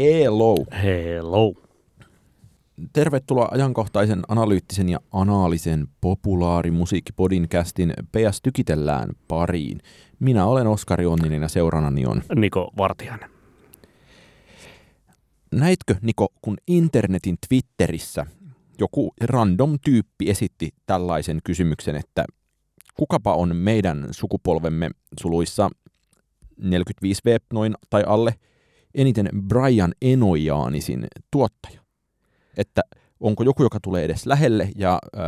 Hello! Hello! Tervetuloa ajankohtaisen analyyttisen ja anaalisen populaarimusiikkipodin kästin PS Tykitellään pariin. Minä olen Oskari Onninen ja seurannani on Niko Vartiainen. Näitkö, Niko, kun internetin Twitterissä joku random tyyppi esitti tällaisen kysymyksen, että kukapa on meidän sukupolvemme suluissa 45V noin tai alle eniten Brian Enojaanisin tuottaja? Että onko joku, joka tulee edes lähelle, ja äh,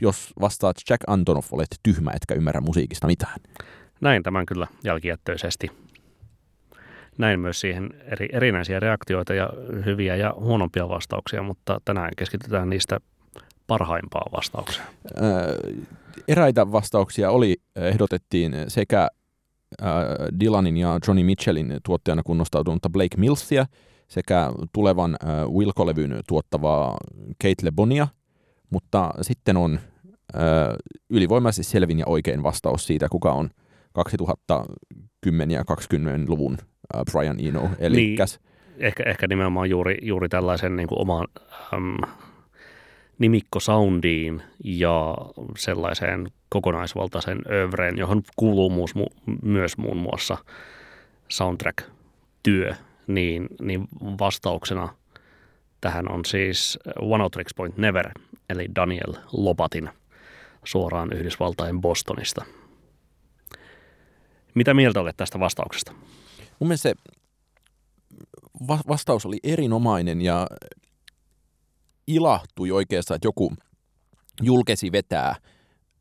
jos vastaat Jack Antonoff, olet tyhmä, etkä ymmärrä musiikista mitään. Näin tämän kyllä jälkijättöisesti. Näin myös siihen eri, erinäisiä reaktioita ja hyviä ja huonompia vastauksia, mutta tänään keskitytään niistä parhaimpaan vastaukseen. Äh, eräitä vastauksia oli, ehdotettiin sekä Dylanin ja Johnny Mitchellin tuottajana kunnostautunutta Blake Millsia sekä tulevan äh, Wilco-levyn tuottavaa Kate LeBonia, mutta sitten on äh, ylivoimaisesti selvin ja oikein vastaus siitä, kuka on 2010- ja 20-luvun äh, Brian Eno, eli Niin. Ehkä, ehkä nimenomaan juuri, juuri tällaisen niin kuin oman äm, nimikkosoundiin ja sellaiseen kokonaisvaltaisen övreen, johon kuuluu muus, mu, myös muun muassa soundtrack-työ, niin, niin vastauksena tähän on siis One Out Point Never, eli Daniel Lopatin suoraan Yhdysvaltain Bostonista. Mitä mieltä olet tästä vastauksesta? Mun mielestä se va- vastaus oli erinomainen ja ilahtui oikeastaan, että joku julkesi vetää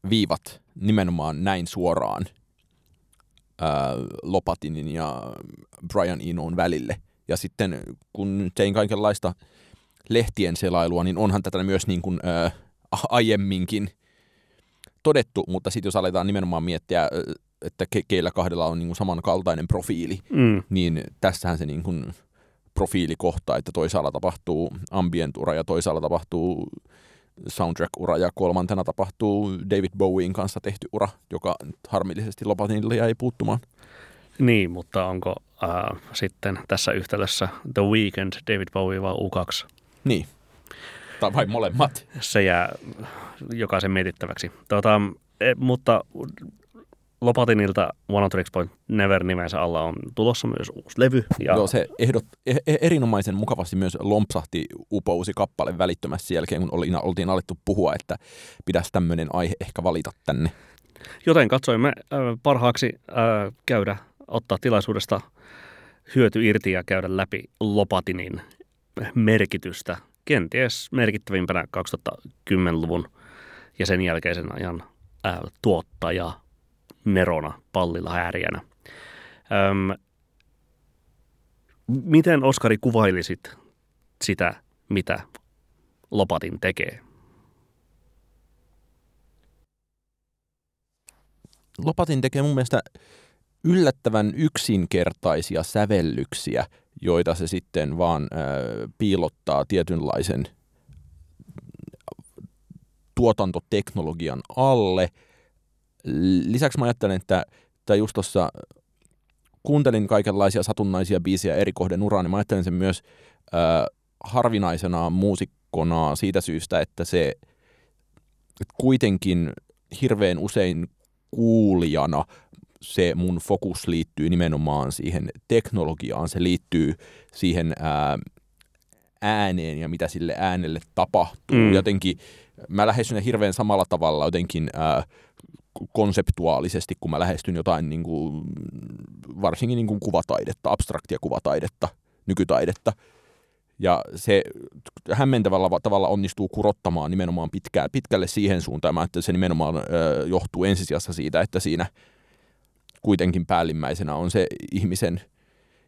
viivat nimenomaan näin suoraan ää, Lopatinin ja Brian Enoon välille. Ja sitten kun tein kaikenlaista lehtien selailua, niin onhan tätä myös niin kuin, ää, aiemminkin todettu, mutta sitten jos aletaan nimenomaan miettiä, että ke- keillä kahdella on niin kuin samankaltainen profiili, Mm, niin tässähän se niin kuin profiili kohtaa, että toisaalla tapahtuu ambient-ura ja toisaalla tapahtuu soundtrack-ura ja kolmantena tapahtuu David Bowien kanssa tehty ura, joka harmillisesti Lopatinille jäi puuttumaan. Niin, mutta onko äh, sitten tässä yhtälössä The Weeknd, David Bowie vai U2? Niin. Tai vai molemmat. Se jää jokaisen mietittäväksi. Tota, e, mutta Lopatinilta One Tricks Point Never nimensä alla on tulossa myös uusi levy. Ja Joo, se ehdot, e- e- erinomaisen mukavasti myös lompsahti upousi kappale välittömästi sen jälkeen, kun oli, oltiin alettu puhua, että pitäisi tämmöinen aihe ehkä valita tänne. Joten katsoimme äh, parhaaksi äh, käydä, ottaa tilaisuudesta hyöty irti ja käydä läpi Lopatinin merkitystä, kenties merkittävimpänä 2010-luvun ja sen jälkeisen ajan äh, tuottaja Nerona pallilla häärijänä. Öm, miten Oskari kuvailisit sitä, mitä Lopatin tekee? Lopatin tekee mun mielestä yllättävän yksinkertaisia sävellyksiä, joita se sitten vaan äh, piilottaa tietynlaisen tuotantoteknologian alle. Lisäksi mä ajattelen, että, että just tuossa kuuntelin kaikenlaisia satunnaisia biisejä eri kohden uraa, niin mä ajattelen sen myös äh, harvinaisena muusikkona siitä syystä, että se että kuitenkin hirveän usein kuulijana se mun fokus liittyy nimenomaan siihen teknologiaan, se liittyy siihen ää, ääneen ja mitä sille äänelle tapahtuu. Mm. Jotenkin mä lähestyn hirveän samalla tavalla jotenkin ää, konseptuaalisesti, kun mä lähestyn jotain niin kuin, varsinkin niin kuin kuvataidetta, abstraktia kuvataidetta, nykytaidetta. Ja se hämmentävällä va- tavalla onnistuu kurottamaan nimenomaan pitkään, pitkälle siihen suuntaan, että se nimenomaan ö, johtuu ensisijassa siitä, että siinä kuitenkin päällimmäisenä on se ihmisen,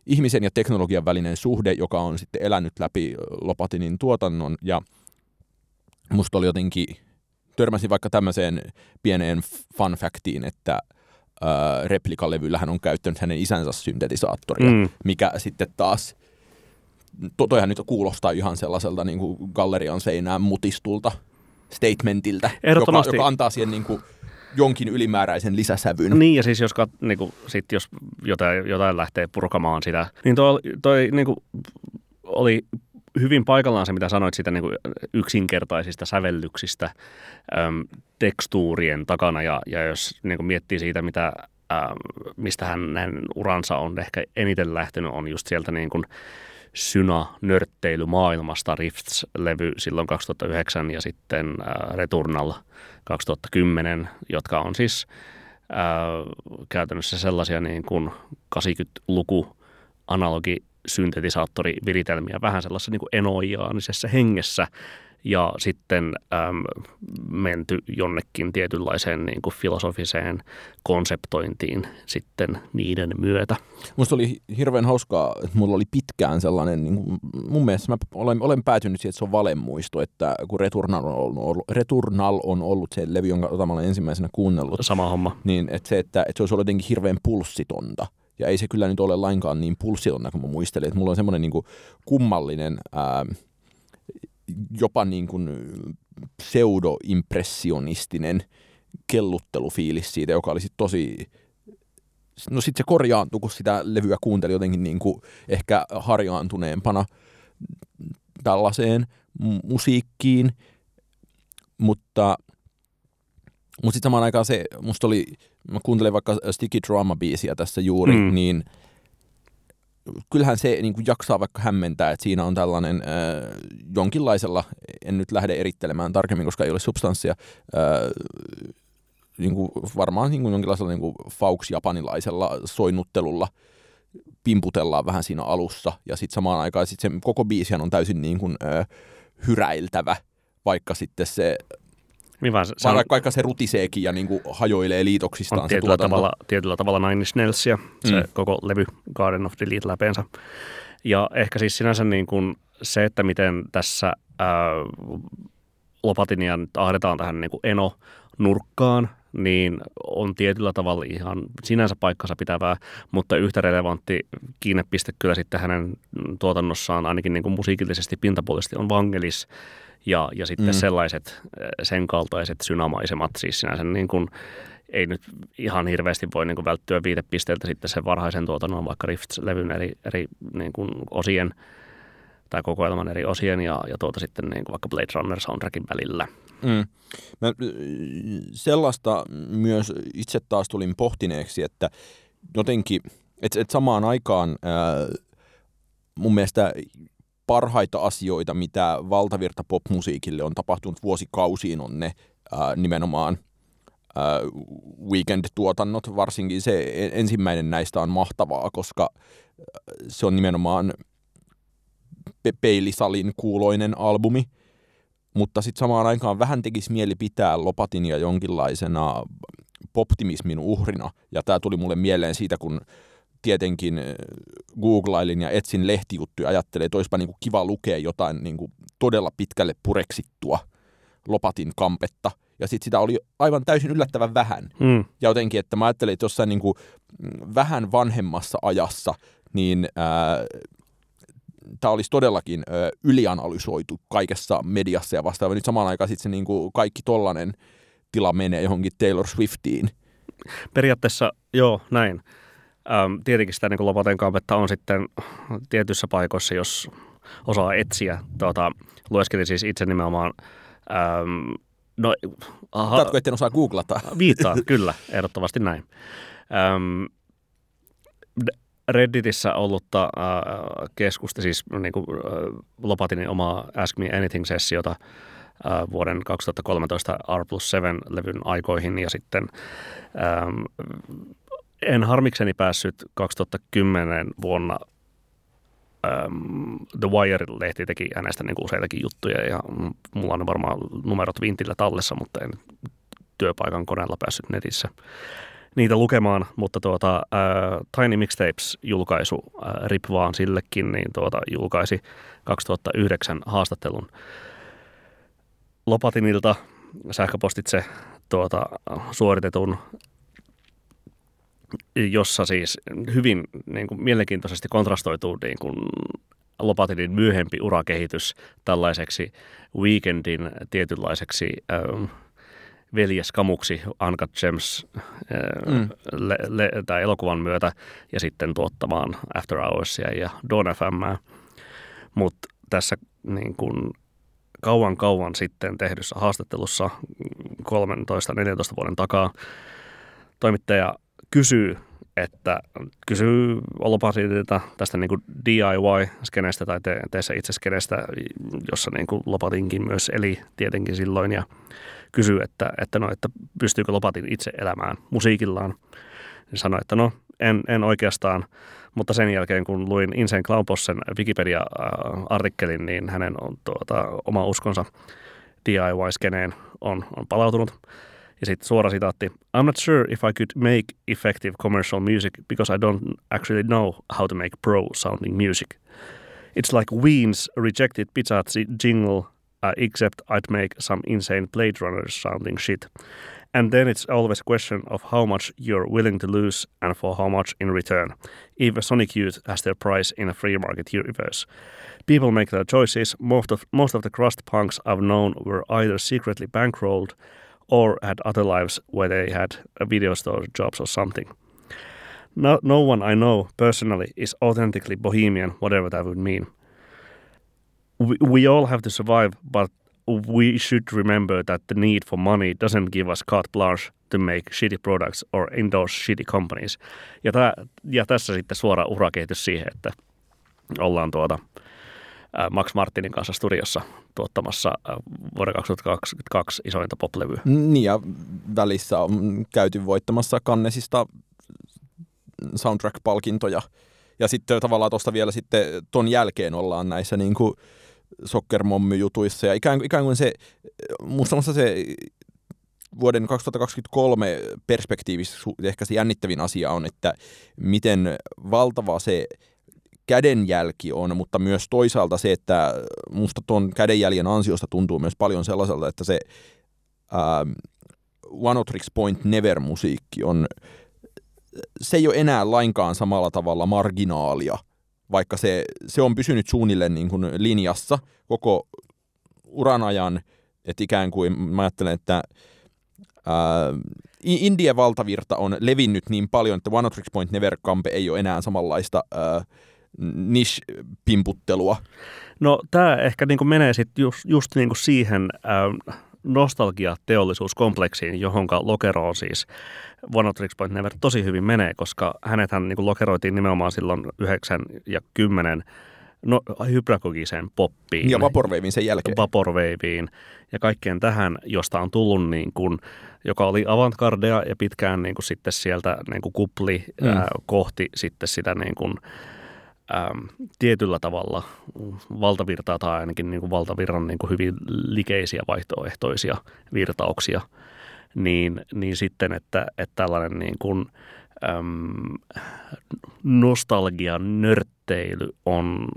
ihmisen ja teknologian välinen suhde, joka on sitten elänyt läpi Lopatinin tuotannon. Ja musta oli jotenkin, törmäsin vaikka tämmöiseen pieneen fun factiin, että ö, replikalevyllähän hän on käyttänyt hänen isänsä syntetisaattoria, Mm. mikä sitten taas to, toihan nyt kuulostaa ihan sellaiselta niin kuin gallerian seinään mutistulta statementiltä, joka, joka antaa siihen niin kuin jonkin ylimääräisen lisäsävyn. Niin, ja siis jos, kat, niin kuin, sit jos jotain, jotain lähtee purkamaan sitä, niin toi, toi niin kuin, oli hyvin paikallaan se, mitä sanoit siitä niin kuin yksinkertaisista sävellyksistä äm, tekstuurien takana. Ja, ja jos niin kuin miettii siitä, mitä, äm, mistä hänen uransa on ehkä eniten lähtenyt, on just sieltä niin kuin Syna-nörtteilymaailmasta Rifts-levy silloin 2009 ja sitten äh, Returnal 2010, jotka on siis äh, käytännössä sellaisia niin kuin 80-luku analogi syntetisaattoriviritelmiä vähän sellaisessa niin kuin enoiaanisessa hengessä ja sitten äm, menty jonnekin tietynlaiseen niin kuin filosofiseen konseptointiin sitten niiden myötä. Musta oli hirveän hauskaa, että mulla oli pitkään sellainen, niin kuin, mun mielestä mä olen, olen päätynyt siihen, että se on valemuisto, että kun Returnal on ollut, Returnal on ollut se levy, jonka mä olen ensimmäisenä kuunnellut. Sama homma. Niin, että se, että, että se olisi ollut jotenkin hirveän pulssitonta. Ja ei se kyllä nyt ole lainkaan niin pulssitonta, kun mä muistelin. Että mulla on semmoinen niin kuin kummallinen, ää, jopa niin kuin pseudoimpressionistinen kelluttelufiilis siitä, joka oli sitten tosi no sitten se korjaantui, kun sitä levyä kuunteli jotenkin niin kuin ehkä harjaantuneempana tällaiseen musiikkiin, mutta, mutta sitten samaan aikaan se, musta oli, mä kuuntelin vaikka Sticky Drama-biisiä tässä juuri, mm. niin kyllähän se niin kuin jaksaa vaikka hämmentää, että siinä on tällainen äh, jonkinlaisella, en nyt lähde erittelemään tarkemmin, koska ei ole substanssia, äh, niin kuin varmaan niin kuin jonkinlaisella niin kuin Faux-japanilaisella soinnuttelulla pimputellaan vähän siinä alussa, ja sitten samaan aikaan sit se koko biisihän on täysin niin kuin, äh, hyräiltävä, vaikka sitten se niin vaan, se on, vaikka se rutiseekin ja niin kuin hajoilee liitoksistaan on tietyllä, tavalla, tietyllä tavalla Nine Inch Nailsia, se mm. koko levy Garden of Delete läpeensä. Ja ehkä siis sinänsä niin kuin se, että miten tässä ää, Lopatinia nyt ahdetaan tähän niin kuin eno-nurkkaan, niin on tietyllä tavalla ihan sinänsä paikkansa pitävää, mutta yhtä relevantti kiinnepiste kyllä sitten hänen tuotannossaan ainakin niin kuin musiikillisesti pintapuolisesti on Vangelis, ja, ja sitten mm. sellaiset sen kaltaiset synamaisemat, siis sinänsä niin kuin, ei nyt ihan hirveästi voi niin kuin välttyä viitepisteeltä sitten sen varhaisen tuotannon, vaikka Rifts-levyn eri, eri niin kuin osien tai kokoelman eri osien ja, ja tuota sitten niin kuin vaikka Blade Runner soundtrackin välillä. Mm. Mä, sellaista myös itse taas tulin pohtineeksi, että jotenkin, että et samaan aikaan ää, mun mielestä parhaita asioita, mitä valtavirta popmusiikille on tapahtunut vuosikausiin, on ne ää, nimenomaan ää, weekend-tuotannot. Varsinkin se ensimmäinen näistä on mahtavaa, koska se on nimenomaan pe- peilisalin kuuloinen albumi. Mutta sitten samaan aikaan vähän tekisi mieli pitää Lopatinia jonkinlaisena poptimismin uhrina. Ja tämä tuli mulle mieleen siitä, kun tietenkin eh, googlailin ja etsin lehtijuttuja, ajattelin, että olisipa niin kuin kiva lukea jotain niin kuin todella pitkälle pureksittua Lopatin kampetta. Ja sitten sitä oli aivan täysin yllättävän vähän. Mm. Ja jotenkin, että mä ajattelin, että jossain niin kuin mm, vähän vanhemmassa ajassa, niin tämä olisi todellakin ää, ylianalysoitu kaikessa mediassa ja vastaava. Nyt samaan aikaan sitten se niin kuin kaikki tollainen tila menee johonkin Taylor Swiftiin. Periaatteessa joo, näin. Ähm, tietenkin sitä niin lopaten kampetta on sitten tietyissä paikoissa, jos osaa etsiä. Tuota, lueskelin siis itse nimenomaan ähm, No, aha. Tatko, etten osaa googlata? Viittaa, kyllä, ehdottomasti näin. Ähm, Redditissä ollutta äh, keskusta, siis niin kuin, äh, Lopatinin omaa Ask Me Anything-sessiota äh, vuoden 2013 R plus 7 levyn aikoihin ja sitten ähm, en harmikseni päässyt 2010 vuonna The Wire-lehti teki hänestä niin kuin useitakin juttuja ja mulla on varmaan numerot vintillä tallessa, mutta en työpaikan koneella päässyt netissä niitä lukemaan, mutta tuota, uh, Tiny Mixtapes-julkaisu, uh, RIP vaan sillekin, niin tuota, julkaisi 2009 haastattelun Lopatinilta sähköpostitse tuota, suoritetun jossa siis hyvin niin kuin, mielenkiintoisesti kontrastoituu niin kuin, Lopatinin myöhempi urakehitys tällaiseksi weekendin tietynlaiseksi ähm, veljeskamuksi Uncut Gems äh, mm. le, le, tai elokuvan myötä ja sitten tuottamaan After Hoursia ja Dawn FM. Mutta tässä niin kuin kauan kauan sitten tehdyssä haastattelussa 13-14 vuoden takaa toimittaja kysyy, että kysyy Lopatilta tästä niin DIY-skenestä tai te, teessä itse skenestä, jossa niin kuin Lopatinkin myös eli tietenkin silloin ja kysyy, että, että, no, että pystyykö Lopatin itse elämään musiikillaan. Ja sanoi, että no en, en oikeastaan, mutta sen jälkeen kun luin Insane Clownpossen Wikipedia-artikkelin, niin hänen on tuota, oma uskonsa DIY-skeneen on, on palautunut. Ja sitten suora sitaatti. I'm not sure if I could make effective commercial music because I don't actually know how to make pro-sounding music. It's like Ween's rejected Pizza jingle, uh, except I'd make some insane Blade Runner sounding shit. And then it's always a question of how much you're willing to lose and for how much in return. Even Sonic Youth has their price in a free market universe. People make their choices. Most of, most of the crust punks I've known were either secretly bankrolled or had other lives where they had video store jobs or something. No, no one I know personally is authentically bohemian, whatever that would mean. We, we all have to survive, but we should remember that the need for money doesn't give us carte blanche to make shitty products or endorse shitty companies. Ja, tää, ja tässä sitten suora urakehitys siihen, että ollaan tuota Max Martinin kanssa studiossa tuottamassa vuoden 2022 isointa pop-levyä. Niin ja välissä on käyty voittamassa Kannesista soundtrack-palkintoja. Ja sitten tavallaan tuosta vielä sitten ton jälkeen ollaan näissä niin kuin soccer-mommy-jutuissa. Ja ikään, ikään kuin se, musta se vuoden 2023 perspektiivissä ehkä se jännittävin asia on, että miten valtava se kädenjälki on, mutta myös toisaalta se, että musta tuon kädenjäljen ansiosta tuntuu myös paljon sellaiselta, että se ää, One Tricks Point Never musiikki on, se ei ole enää lainkaan samalla tavalla marginaalia – vaikka se, se on pysynyt suunnilleen niin kuin linjassa koko uran ajan, että ikään kuin mä ajattelen, että ää, Indien valtavirta on levinnyt niin paljon, että One Tricks Point Never Campe ei ole enää samanlaista ää, niche-pimputtelua. No tämä ehkä niin menee sitten just, just niin siihen ää, nostalgiateollisuuskompleksiin, johon Lokero on siis One of Point Never tosi hyvin menee, koska hänethän niin lokeroitiin nimenomaan silloin 9 ja 10 no, hypnagogiseen poppiin. Ja Vaporwavein sen jälkeen. Vaporwaveen ja kaikkeen tähän, josta on tullut niin kuin, joka oli avantgardea ja pitkään niin kuin sitten sieltä niin kuin kupli mm. ää, kohti sitten sitä niin kuin, äm, tietyllä tavalla valtavirtaa tai ainakin niin kuin valtavirran niin kuin hyvin likeisiä vaihtoehtoisia virtauksia, niin, niin sitten, että, että tällainen niin kuin, äm, nostalgian nörtteily on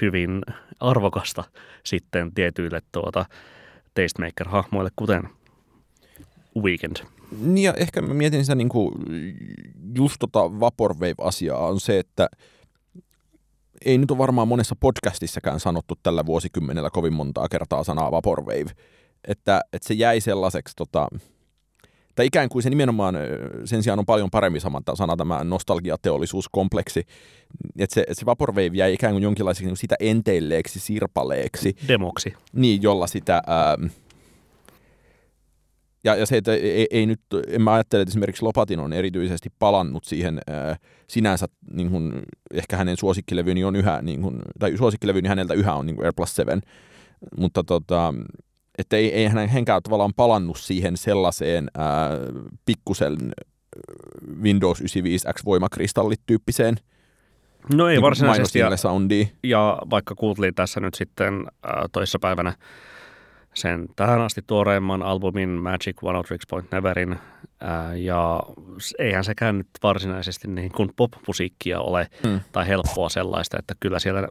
hyvin arvokasta sitten tietyille tuota, tastemaker-hahmoille, kuten Weekend. Niin ja ehkä mä mietin sitä niin kuin just tota Vaporwave-asiaa on se, että – ei nyt ole varmaan monessa podcastissakaan sanottu tällä vuosikymmenellä kovin montaa kertaa sanaa Vaporwave. Että, että se jäi sellaiseksi, tota, tai ikään kuin se nimenomaan, sen sijaan on paljon paremmin samanta sana tämä nostalgiateollisuuskompleksi, että se, että se Vaporwave jäi ikään kuin jonkinlaiseksi niin sitä enteilleeksi, sirpaleeksi. Demoksi. Niin, jolla sitä... Ää, ja, ja se, että ei, ei nyt, en mä ajattele, että esimerkiksi Lopatin on erityisesti palannut siihen ää, sinänsä, niin kuin, ehkä hänen suosikkilevyni on yhä, niin kuin, tai suosikkilevyni häneltä yhä on niin kuin Air Plus 7, mutta tota, että ei, ei hän henkään tavallaan palannut siihen sellaiseen ää, pikkusen Windows 95X voimakristallit tyyppiseen No ei niin varsinaisesti. Ja, ja vaikka kuultiin tässä nyt sitten äh, toissapäivänä sen tähän asti tuoreimman albumin Magic One of Tricks Point Neverin. Ää, ja eihän sekään nyt varsinaisesti niin kuin pop-musiikkia ole mm. tai helppoa sellaista, että kyllä siellä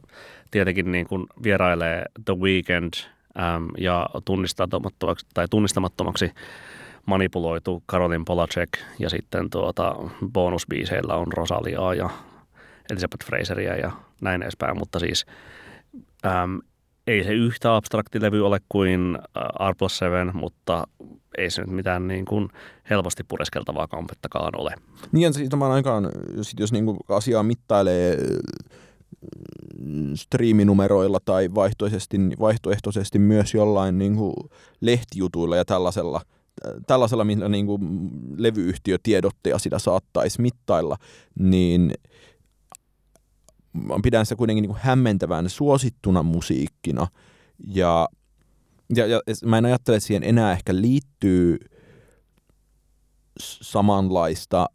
tietenkin niin kuin vierailee The Weeknd äm, ja tunnistamattomaksi, tai tunnistamattomaksi manipuloitu Karolin Polacek ja sitten tuota, bonusbiiseillä on Rosaliaa ja Elizabeth Fraseria ja näin edespäin, mutta siis äm, ei se yhtä abstrakti levy ole kuin äh, R plus 7, mutta ei se nyt mitään niin kuin helposti pureskeltavaa kampettakaan ole. Niin, ja samaan aikaan, sit jos niin kuin asiaa mittailee striiminumeroilla tai vaihtoehtoisesti, vaihtoehtoisesti myös jollain niin kuin lehtijutuilla ja tällaisella, tällaisella millä niin kuin levyyhtiö tiedotteja sitä saattaisi mittailla, niin pidän sitä kuitenkin niin kuin hämmentävän suosittuna musiikkina. Ja, ja, ja mä en ajattele, että siihen enää ehkä liittyy samanlaista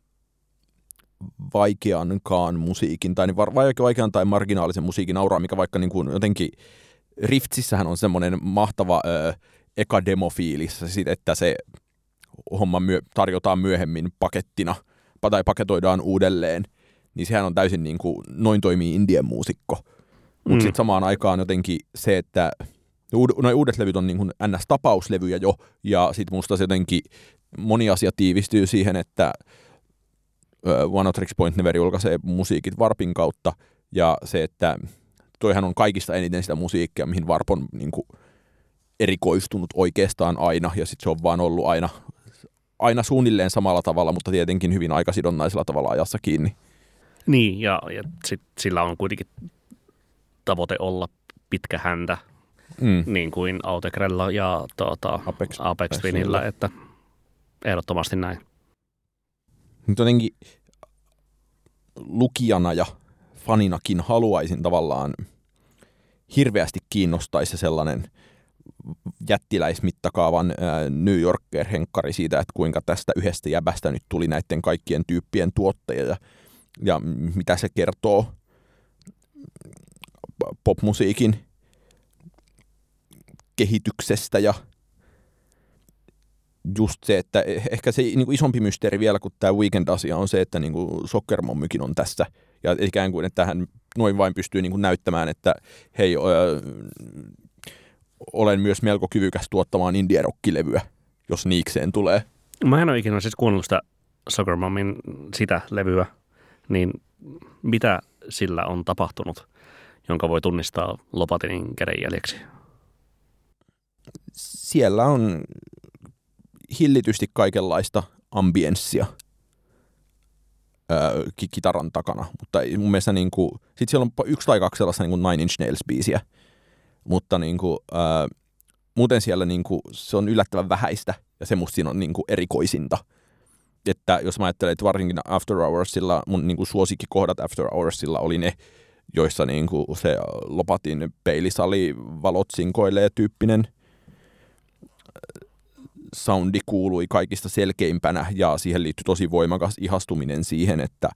vaikeankaan musiikin, tai niin vaikean tai marginaalisen musiikin auraa, mikä vaikka niin kuin jotenkin Riftsissähän on semmoinen mahtava ö, eka demofiilis, että se homma myö, tarjotaan myöhemmin pakettina tai paketoidaan uudelleen, niin sehän on täysin niin kuin, noin toimii indien muusikko. Mutta mm. sitten samaan aikaan jotenkin se, että noin uudet levyt on niin kuin ns-tapauslevyjä jo, ja sitten musta se jotenkin moni asia tiivistyy siihen, että One of Tricks Point Never julkaisee musiikit Varpin kautta, ja se, että toihan on kaikista eniten sitä musiikkia, mihin Varp on niin kuin, erikoistunut oikeastaan aina, ja sitten se on vaan ollut aina, aina suunnilleen samalla tavalla, mutta tietenkin hyvin aikasidonnaisella tavalla ajassa kiinni. Niin, ja, ja sit sillä on kuitenkin tavoite olla pitkä häntä, mm. niin kuin Autegrella ja tuota, Apex, Apex Twinillä, että ehdottomasti näin. Nyt jotenkin lukijana ja faninakin haluaisin tavallaan hirveästi kiinnostaisi sellainen jättiläismittakaavan New Yorker-henkkari siitä, että kuinka tästä yhdestä jäbästä nyt tuli näiden kaikkien tyyppien tuotteja ja, ja mitä se kertoo popmusiikin kehityksestä ja just se, että e- ehkä se niin kuin isompi mysteeri vielä kuin tämä Weekend-asia on se, että niin kuin Soccermommykin on tässä. Ja ikään kuin, että hän noin vain pystyy niin kuin näyttämään, että hei, öö, olen myös melko kyvykäs tuottamaan indie-rockilevyä, jos niikseen tulee. Mä en ole ikinä siis kuunnellut sitä Soccer sitä levyä, niin mitä sillä on tapahtunut, jonka voi tunnistaa Lopatinin kädenjäljeksi? Siellä on hillitysti kaikenlaista ambienssia öö, kitaran takana, mutta mun mielestä niin kuin, sit siellä on yksi tai kaksi sellaista niin kuin Nine Inch Nails-biisiä, mutta niin kuin, öö, muuten siellä niin kuin, se on yllättävän vähäistä ja se musta siinä on niin kuin erikoisinta. Että jos mä ajattelen, että varsinkin After Hoursilla, mun niin kuin suosikkikohdat After Hoursilla oli ne, joissa niin kuin se Lopatin peilisali valot sinkoilee tyyppinen – soundi kuului kaikista selkeimpänä ja siihen liittyi tosi voimakas ihastuminen siihen, että,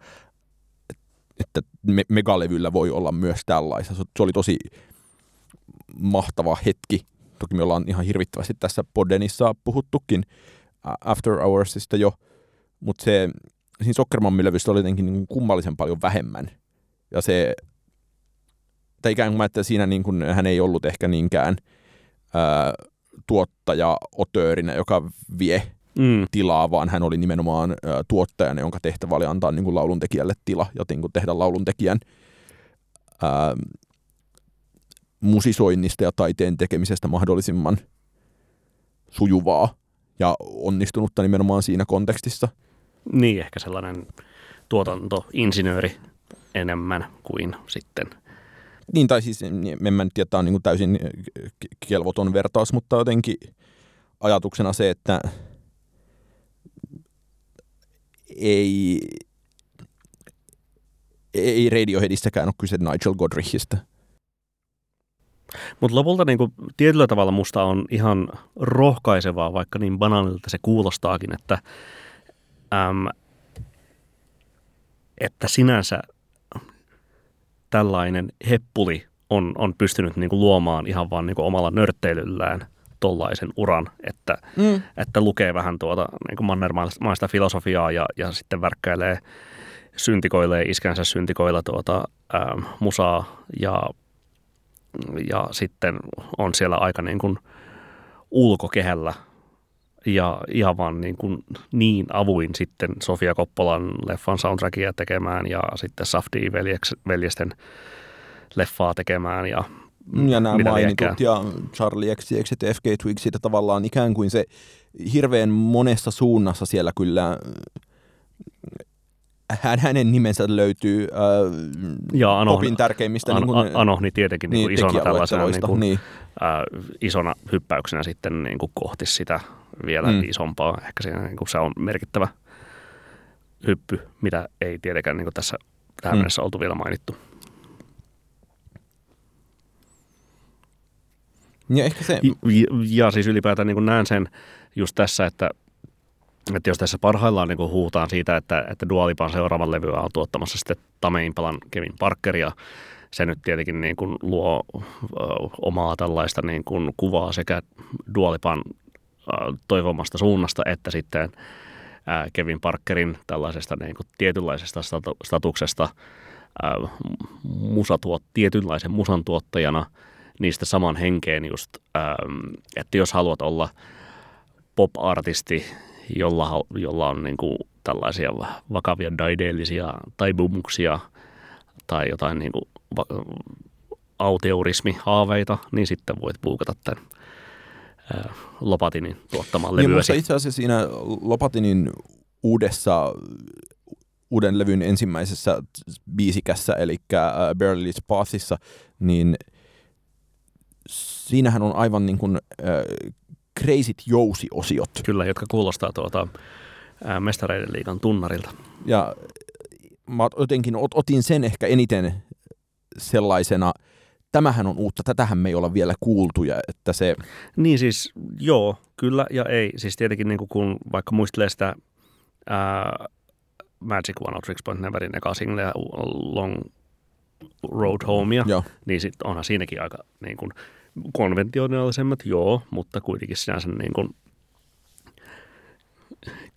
että me, megalevyllä voi olla myös tällaista. Se oli tosi mahtava hetki. Toki me ollaan ihan hirvittävästi tässä Podenissa puhuttukin After Hoursista jo, mutta se siinä Soccermammi-levystä oli jotenkin niin kummallisen paljon vähemmän. Ja se, tai ikään kuin mä, että siinä niin kuin, hän ei ollut ehkä niinkään ää, tuottaja otöörinä, joka vie mm. tilaa, vaan hän oli nimenomaan ä, tuottajana, jonka tehtävä oli antaa niin kuin lauluntekijälle tila ja niin kuin tehdä lauluntekijän ä, musisoinnista ja taiteen tekemisestä mahdollisimman sujuvaa ja onnistunutta nimenomaan siinä kontekstissa. Niin, ehkä sellainen tuotantoinsinööri enemmän kuin sitten – niin, tai siis en mä nyt tiedä, tämä on niin täysin kelvoton vertaus, mutta jotenkin ajatuksena se, että ei, ei Radioheadissäkään ole kyse Nigel Godrichista. Mutta lopulta niin kuin, tietyllä tavalla musta on ihan rohkaisevaa, vaikka niin banaalilta se kuulostaakin, että, äm, että sinänsä tällainen heppuli on, on pystynyt niin kuin luomaan ihan vaan niin kuin omalla nörtteilyllään tollaisen uran, että, mm. että lukee vähän tuota niin kuin mannermaista filosofiaa ja, ja sitten värkkäilee, syntikoilee iskänsä syntikoilla tuota, ää, musaa ja, ja sitten on siellä aika niin kuin ulkokehällä ja ihan vaan niin, kuin niin avuin sitten Sofia Koppolan leffan soundtrackia tekemään ja sitten Safdie veljesten leffaa tekemään ja ja nämä mitä mainitut liekään. ja Charlie XCX ja FK Twigsit tavallaan ikään kuin se hirveän monessa suunnassa siellä kyllä hän, hänen nimensä löytyy äh, ja Ano, popin tärkeimmistä. An, niin kuin, Anohni niin tietenkin niin, niin isona tällaisena niin kuin, niin. Äh, isona hyppäyksenä sitten niin kuin kohti sitä vielä mm. isompaa. Ehkä siinä, niin kuin se on merkittävä hyppy, mitä ei tietenkään niin kuin tässä tähän mm. mennessä oltu vielä mainittu. Ja, ehkä se... ja, ja siis ylipäätään niin näen sen just tässä, että, että jos tässä parhaillaan niin huutaan siitä, että, että Dualipan seuraavan levyä on tuottamassa sitten Tame Impalan Kevin Parker ja se nyt tietenkin niin kuin luo omaa tällaista niin kuin kuvaa sekä Dualipan toivomasta suunnasta että sitten Kevin Parkerin tällaisesta niin kuin tietynlaisesta statuksesta musatuot, tietynlaisen musan tuottajana – niistä saman henkeen just, että jos haluat olla pop-artisti, jolla, jolla on niin kuin tällaisia vakavia daideellisia taipumuksia tai jotain niin kuin auteurismihaaveita, niin sitten voit buukata tämän Lopatinin tuottamaan levyä. Niin, itse asiassa siinä Lopatinin uudessa uuden levyn ensimmäisessä biisikässä, eli äh, Barely Pathissa, niin – siinähän on aivan niin kuin äh, crazyt jousiosiot. Kyllä, jotka kuulostaa tuota, äh, mestareiden liigan tunnarilta. Ja mä jotenkin ot, otin sen ehkä eniten sellaisena, tämähän on uutta, tätähän me ei olla vielä kuultu. Ja että se... Niin siis, joo, kyllä ja ei. Siis tietenkin niin kuin kun vaikka muistelee sitä ää, Magic One Tricks Point Neverin eka singleä Long Road Homea, Joo. niin sit onhan siinäkin aika niin kuin, konventionaalisemmat, joo, mutta kuitenkin sinänsä niin kuin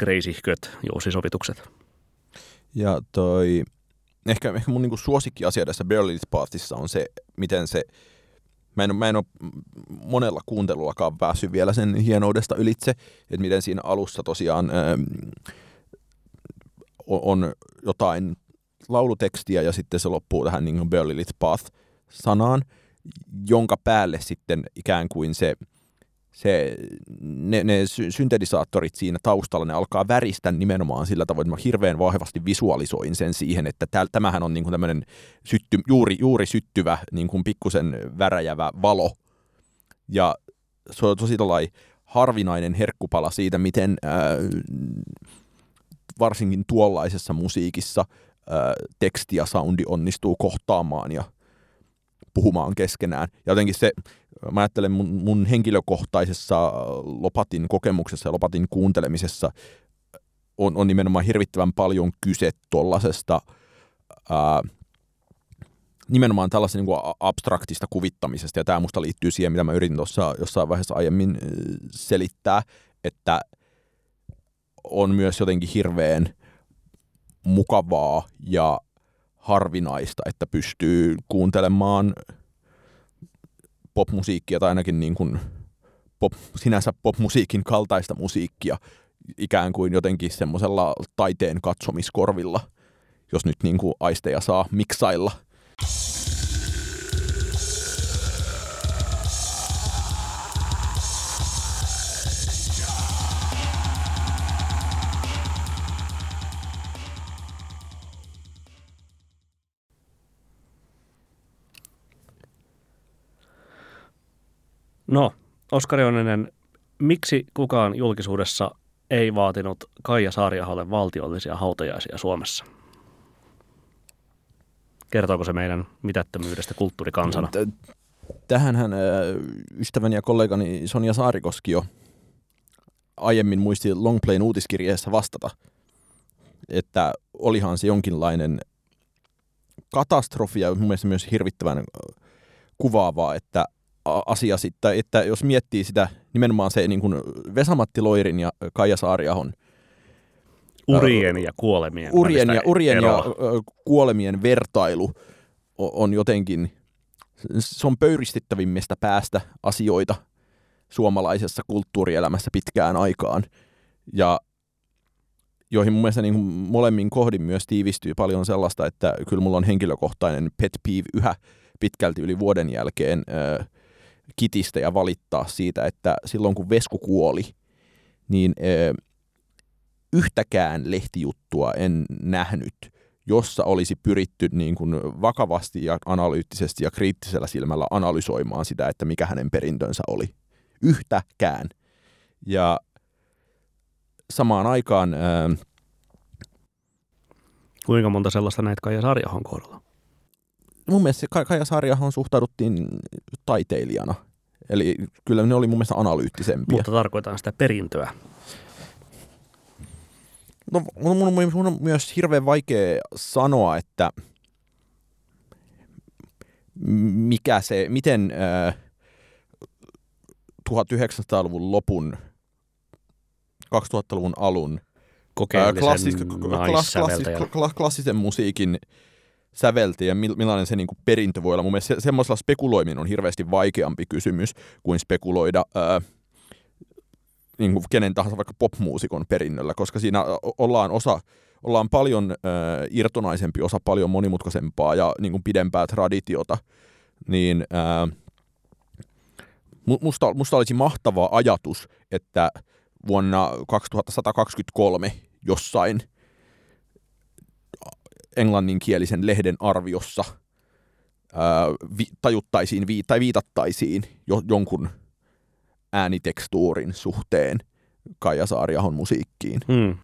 crazy-köt jousisovitukset. Ja toi, ehkä, ehkä mun niin suosikkiasia tässä Barely Pathissa on se, miten se, mä en, mä en ole monella kuuntelullakaan päässyt vielä sen hienoudesta ylitse, että miten siinä alussa tosiaan ähm, on jotain laulutekstiä ja sitten se loppuu tähän niin Barely Path-sanaan, jonka päälle sitten ikään kuin se, se ne, ne syntetisaattorit siinä taustalla, ne alkaa väristä nimenomaan sillä tavoin, että mä hirveän vahvasti visualisoin sen siihen, että tämähän on niin kuin tämmöinen sytty, juuri, juuri syttyvä niin kuin pikkusen väräjävä valo. Ja se on tosi harvinainen herkkupala siitä, miten ää, varsinkin tuollaisessa musiikissa ää, teksti ja soundi onnistuu kohtaamaan ja puhumaan keskenään. Ja jotenkin se, mä ajattelen mun, mun henkilökohtaisessa Lopatin kokemuksessa ja Lopatin kuuntelemisessa on, on nimenomaan hirvittävän paljon kyse tuollaisesta nimenomaan tällaisen niin abstraktista kuvittamisesta, ja tämä musta liittyy siihen, mitä mä yritin tuossa jossain vaiheessa aiemmin selittää, että on myös jotenkin hirveän mukavaa ja harvinaista, että pystyy kuuntelemaan popmusiikkia tai ainakin niin kuin pop, sinänsä popmusiikin kaltaista musiikkia ikään kuin jotenkin semmoisella taiteen katsomiskorvilla, jos nyt niin kuin aisteja saa miksailla – No, Oskari Onninen, miksi kukaan julkisuudessa ei vaatinut Kaija Saariaholle valtiollisia hautajaisia Suomessa? Kertooko se meidän mitättömyydestä kulttuurikansana? Tähänhän ystäväni ja kollegani Sonja Saarikoski jo aiemmin muisti Longplayn uutiskirjeessä vastata, että olihan se jonkinlainen katastrofi ja mun mielestä myös hirvittävän kuvaavaa, että asia sitten, että jos miettii sitä nimenomaan se niin kuin Vesamatti Loirin ja Kaija Saariahon urien ja kuolemien urien ja, urien ja kuolemien vertailu on jotenkin, se on pöyristyttävimmistä päästä asioita suomalaisessa kulttuurielämässä pitkään aikaan. Ja joihin mun mielestä niin kuin molemmin kohdin myös tiivistyy paljon sellaista, että kyllä mulla on henkilökohtainen pet peeve yhä pitkälti yli vuoden jälkeen äh, kitistä ja valittaa siitä, että silloin kun Vesku kuoli, niin yhtäkään lehtijuttua en nähnyt, jossa olisi pyritty niin kuin vakavasti ja analyyttisesti ja kriittisellä silmällä analysoimaan sitä, että mikä hänen perintönsä oli. Yhtäkään. Ja samaan aikaan... Ää, Kuinka monta sellaista näitä Kaija Sarjahon kohdalla? Mun mielestä Kaija Sarjahon suhtauduttiin taiteilijana. Eli kyllä ne oli mun mielestä analyyttisempia. Mutta tarkoitan sitä perintöä. No, mun, mun, mun on myös hirveän vaikea sanoa, että mikä se, miten äh, 1900-luvun lopun, 2000-luvun alun klassis, klassis, klassisen musiikin sävelti ja millainen se niin kuin perintö voi olla. Mun mielestä se, semmoisella spekuloiminen on hirveästi vaikeampi kysymys kuin spekuloida ää, niin kuin kenen tahansa vaikka popmuusikon perinnöllä, koska siinä ollaan osa, ollaan paljon ää, irtonaisempi, osa paljon monimutkaisempaa ja niin kuin pidempää traditiota, niin ää, musta, musta olisi mahtava ajatus, että vuonna 2123 jossain englanninkielisen lehden arviossa ää, vi, tajuttaisiin vi, tai viitattaisiin jo, jonkun äänitekstuurin suhteen Kaija Saariahon musiikkiin. Hmm.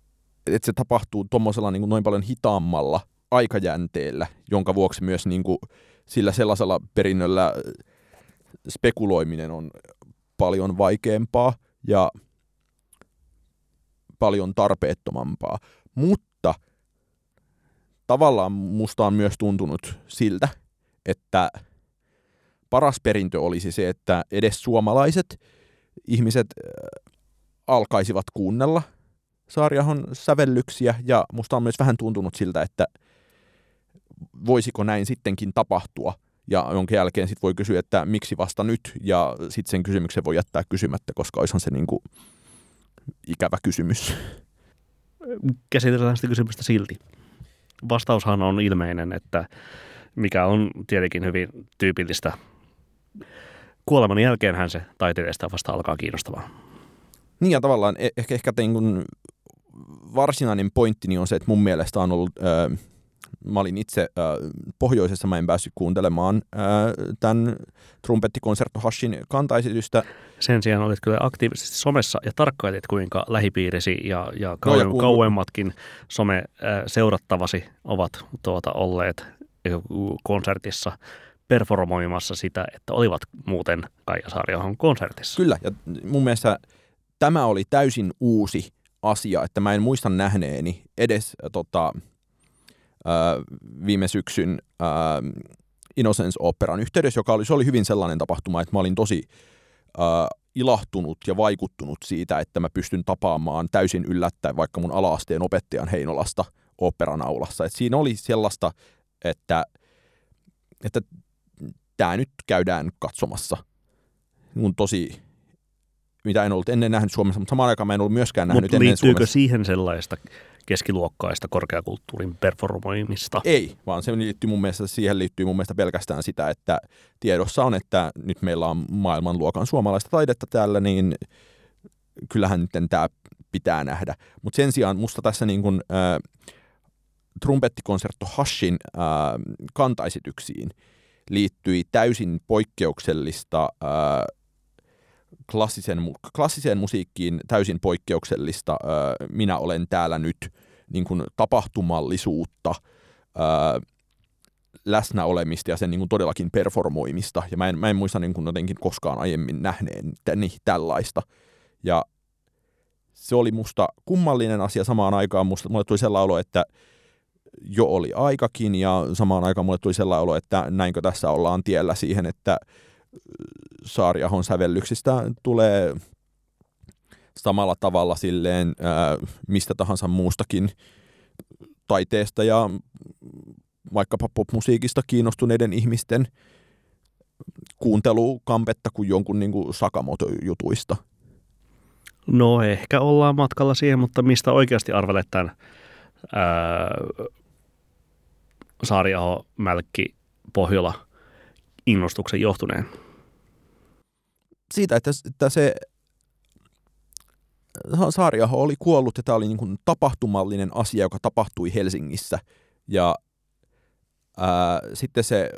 Että se tapahtuu tuommoisella niin noin paljon hitaammalla aikajänteellä, jonka vuoksi myös niin kuin, sillä sellaisella perinnöllä spekuloiminen on paljon vaikeampaa ja paljon tarpeettomampaa. Mutta tavallaan musta on myös tuntunut siltä, että paras perintö olisi se, että edes suomalaiset ihmiset äh, alkaisivat kuunnella Saariahon sävellyksiä, ja musta on myös vähän tuntunut siltä, että voisiko näin sittenkin tapahtua, ja jonka jälkeen sitten voi kysyä, että miksi vasta nyt, ja sitten sen kysymyksen voi jättää kysymättä, koska olisihan se niinku ikävä kysymys. Käsitellään sitä kysymystä silti. Vastaushan on ilmeinen, että mikä on tietenkin hyvin tyypillistä. Kuoleman jälkeenhän se taiteilijastä vasta alkaa kiinnostavaa. Niin ja tavallaan e- ehkä, ehkä niin varsinainen pointtini on se, että mun mielestä on ollut äh, mä olin itse äh, pohjoisessa, mä en päässyt kuuntelemaan äh, tämän trumpettikonsertto Hashin kantaesitystä. Sen sijaan olit kyllä aktiivisesti somessa ja tarkkailit, kuinka lähipiirisi ja, ja, kauem, no ja kauemmatkin some äh, seurattavasi ovat tuota, olleet konsertissa performoimassa sitä, että olivat muuten Kaija Saariahon konsertissa. Kyllä, ja mun mielestä tämä oli täysin uusi asia, että mä en muista nähneeni edes tota, viime syksyn Innocence-operan yhteydessä, joka oli, se oli hyvin sellainen tapahtuma, että mä olin tosi äh, ilahtunut ja vaikuttunut siitä, että mä pystyn tapaamaan täysin yllättäen vaikka mun alaasteen opettajan Heinolasta operan aulassa. Et siinä oli sellaista, että, että tämä nyt käydään katsomassa. Mun tosi, mitä en ollut ennen nähnyt Suomessa, mutta samaan aikaan mä en ollut myöskään nähnyt Mut ennen Suomessa. siihen sellaista keskiluokkaista korkeakulttuurin performoimista. Ei, vaan se liittyy mun mielestä, siihen liittyy mun mielestä pelkästään sitä, että tiedossa on, että nyt meillä on maailmanluokan suomalaista taidetta täällä, niin kyllähän nyt tämä pitää nähdä. Mutta sen sijaan musta tässä niin kun, äh, trumpettikonsertto Hashin äh, kantaesityksiin liittyi täysin poikkeuksellista äh, klassisen, klassiseen musiikkiin täysin poikkeuksellista äh, Minä olen täällä nyt niin kuin tapahtumallisuutta, äh, läsnäolemista ja sen niin kuin todellakin performoimista. Ja mä en, mä en muista niin kuin jotenkin koskaan aiemmin nähneen niin, tällaista. Ja se oli musta kummallinen asia samaan aikaan. Musta, mulle tuli sellainen olo, että jo oli aikakin ja samaan aikaan mulle tuli sellainen olo, että näinkö tässä ollaan tiellä siihen, että Saariahon sävellyksistä tulee samalla tavalla silleen ää, mistä tahansa muustakin taiteesta ja vaikkapa popmusiikista kiinnostuneiden ihmisten kuuntelukampetta kuin jonkun niin kuin Sakamoto-jutuista. No ehkä ollaan matkalla siihen, mutta mistä oikeasti arvelet tämän ää, Saariaho, Mälkki, Pohjola innostuksen johtuneen? Siitä, että, että se Saariaho oli kuollut ja tämä oli niin kuin tapahtumallinen asia, joka tapahtui Helsingissä. Ja ää, sitten se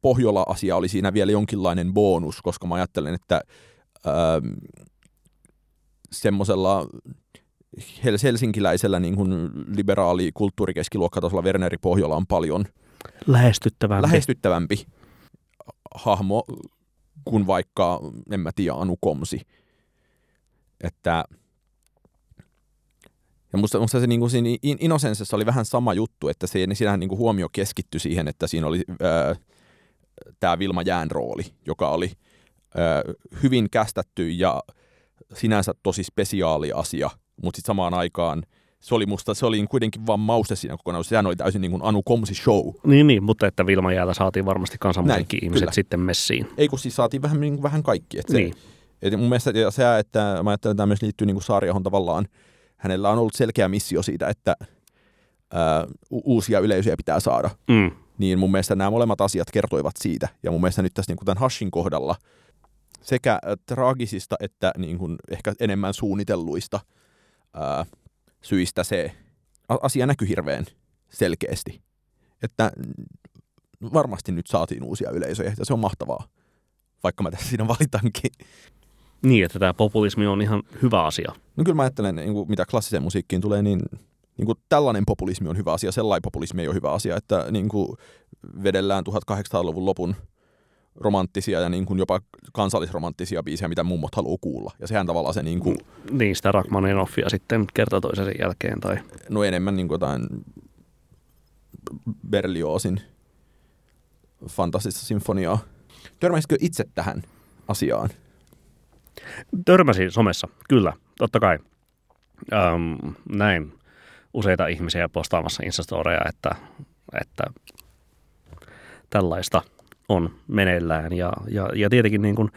Pohjola-asia oli siinä vielä jonkinlainen bonus, koska mä ajattelen, että ää, semmoisella helsinkiläisellä niin kuin liberaali kulttuurikeskiluokkatasolla Werneri Pohjola on paljon lähestyttävämpi. lähestyttävämpi hahmo kuin vaikka, en mä tiedä, Anu Komsi. Että ja musta, musta se niin siinä Innocensessa oli vähän sama juttu, että se, siinähän niin huomio keskittyi siihen, että siinä oli tämä Vilma Jään rooli, joka oli ää, hyvin kästetty ja sinänsä tosi spesiaali asia, mutta sitten samaan aikaan se oli musta, se oli kuitenkin vaan mauste siinä kokonaan, sehän oli täysin niin kuin Anu Komsi show. Niin, niin, mutta että Vilma Jäällä saatiin varmasti kansanmusiikki ihmiset kyllä. sitten messiin. Ei kun siis saatiin vähän, niin kuin, vähän kaikki. Että niin. Se, et mun mielestä se, että mä ajattelen, että tämä myös liittyy niin kuin Saariahon tavallaan, hänellä on ollut selkeä missio siitä, että ää, uusia yleisöjä pitää saada. Mm. Niin mun mielestä nämä molemmat asiat kertoivat siitä. Ja mun mielestä nyt tässä niin kuin tämän Hashin kohdalla sekä traagisista että niin kuin ehkä enemmän suunnitelluista ää, syistä se asia näkyy hirveän selkeästi. Että varmasti nyt saatiin uusia yleisöjä ja se on mahtavaa, vaikka mä tässä siinä valitankin. Niin, että tämä populismi on ihan hyvä asia. No kyllä mä ajattelen, niin kuin mitä klassiseen musiikkiin tulee, niin, niin kuin tällainen populismi on hyvä asia, sellainen populismi ei ole hyvä asia, että niin kuin vedellään 1800-luvun lopun romanttisia ja niin kuin jopa kansallisromanttisia biisejä, mitä mummot haluaa kuulla. Ja sehän tavallaan se... Niin, kuin, niin sitä Rachmaninoffia sitten kerta toisen jälkeen. Tai... No enemmän niin kuin jotain Berliozin fantastista sinfoniaa. Törmäisitkö itse tähän asiaan? Törmäsin somessa, kyllä, totta kai. Öm, näin useita ihmisiä postaamassa Instastoreja, että, että tällaista on meneillään. Ja, ja, ja tietenkin niin kuin,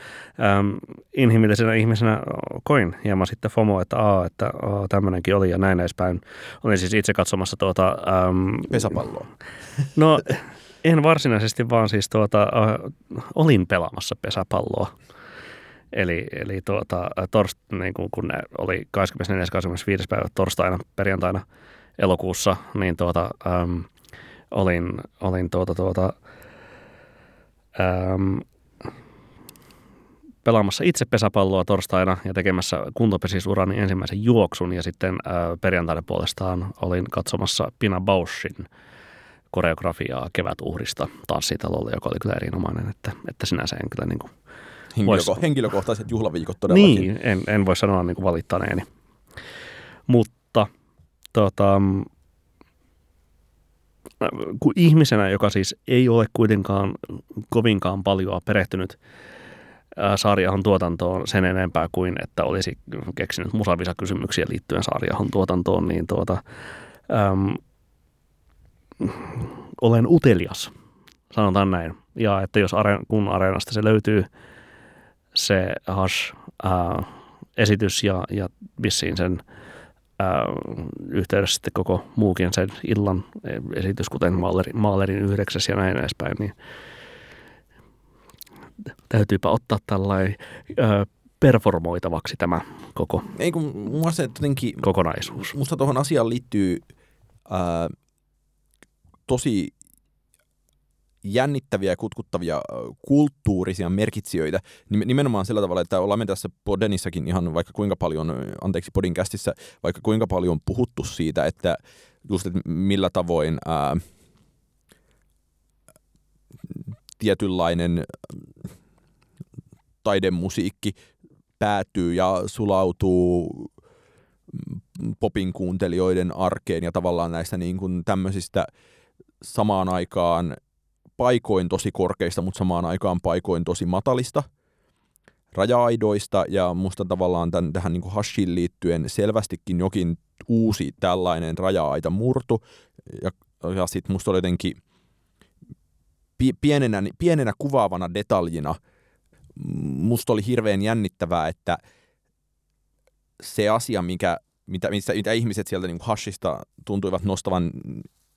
äm, inhimillisenä ihmisenä koin hieman sitten FOMO, että, aa, että aa, tämmöinenkin oli ja näin edespäin. Olin siis itse katsomassa tuota... Äm, Pesäpalloa. No en varsinaisesti, vaan siis tuota, äh, olin pelaamassa pesäpalloa. Eli, eli tuota, torst, niin kuin, kun ne oli 24.25. päivä torstaina, perjantaina elokuussa, niin tuota, äm, olin, olin tuota, tuota, äm, pelaamassa itse pesäpalloa torstaina ja tekemässä kuntopesisurani ensimmäisen juoksun ja sitten äh, perjantaina puolestaan olin katsomassa Pina Bauschin koreografiaa kevätuhrista tanssitalolle, joka oli kyllä erinomainen, että, että sinänsä en kyllä niin kuin Henkilöko- vois... Henkilökohtaiset juhlaviikot todellakin. Niin, en, en voi sanoa niin kuin valittaneeni. Mutta tota, kun ihmisenä, joka siis ei ole kuitenkaan kovinkaan paljon perehtynyt Saariahon tuotantoon sen enempää kuin, että olisi keksinyt musavisa-kysymyksiä liittyen Saariahon tuotantoon, niin tuota, äm, olen utelias, sanotaan näin. Ja että jos are, kun areenasta se löytyy se Hash-esitys ja, ja vissiin sen – ää, yhteydessä sitten koko muukin sen illan esitys, kuten Maalerin, Maalerin yhdeksäs ja näin edespäin, niin täytyypä ottaa tällainen ää, performoitavaksi tämä koko Ei kun se jotenkin, kokonaisuus. Musta tuohon asiaan liittyy ää, tosi jännittäviä ja kutkuttavia kulttuurisia merkitsijöitä, nimenomaan sillä tavalla, että olemme tässä Podenissakin ihan vaikka kuinka paljon, anteeksi Podin kästissä, vaikka kuinka paljon puhuttu siitä, että just että millä tavoin ää, tietynlainen taidemusiikki päätyy ja sulautuu popin kuuntelijoiden arkeen ja tavallaan näistä niin kuin tämmöisistä samaan aikaan paikoin tosi korkeista, mutta samaan aikaan paikoin tosi matalista. Raja-aidoista, ja musta tavallaan tämän, tähän niin hashiin liittyen selvästikin jokin uusi tällainen raja-aita murtu, ja, ja sitten musta oli jotenkin pienenä, pienenä kuvaavana detaljina, musta oli hirveän jännittävää, että se asia, mikä, mitä, mitä, mitä ihmiset sieltä niin hashista tuntuivat nostavan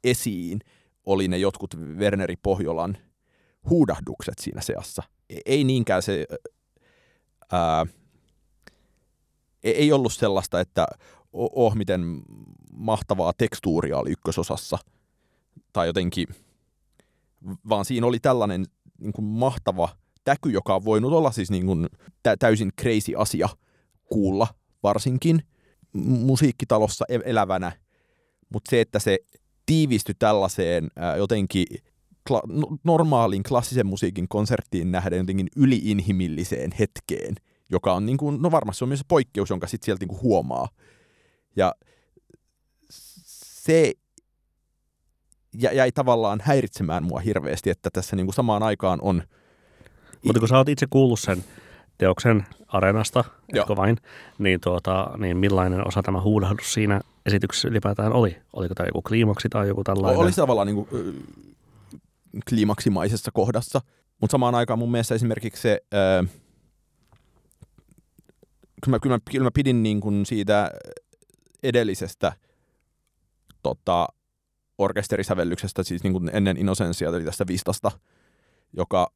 esiin, oli ne jotkut Werneri Pohjolan huudahdukset siinä seassa. E-, ei niinkään se ää, ei, ei ollut sellaista, että oh, miten mahtavaa tekstuuria oli ykkösosassa, tai jotenkin, vaan siinä oli tällainen niin kuin mahtava täky, joka on voinut olla siis niin kuin tä- täysin crazy asia kuulla varsinkin musiikkitalossa e-, elävänä, mutta se, että se tiivistyi tällaiseen ää, jotenkin kla- no, normaalin klassisen musiikin konserttiin nähden jotenkin yliinhimilliseen hetkeen, joka on niin kuin, no varmasti se on myös poikkeus, jonka sitten sieltä niin kuin huomaa. Ja se jäi tavallaan häiritsemään mua hirveästi, että tässä niin kuin samaan aikaan on... Mutta kun sä oot itse kuullut sen teoksen areenasta, etkö vain, niin, tuota, niin millainen osa tämä huudahdus siinä esityksessä ylipäätään oli? Oliko tämä joku kliimaksi tai joku tällainen? Oli tavallaan niin kuin, kliimaksimaisessa kohdassa, mutta samaan aikaan mun mielestä esimerkiksi se... Öö, kyllä, mä, kyllä, mä, kyllä mä pidin niin kuin siitä edellisestä tota, orkesterisävellyksestä, siis niin kuin ennen Innocensia, eli tästä Vistasta, joka,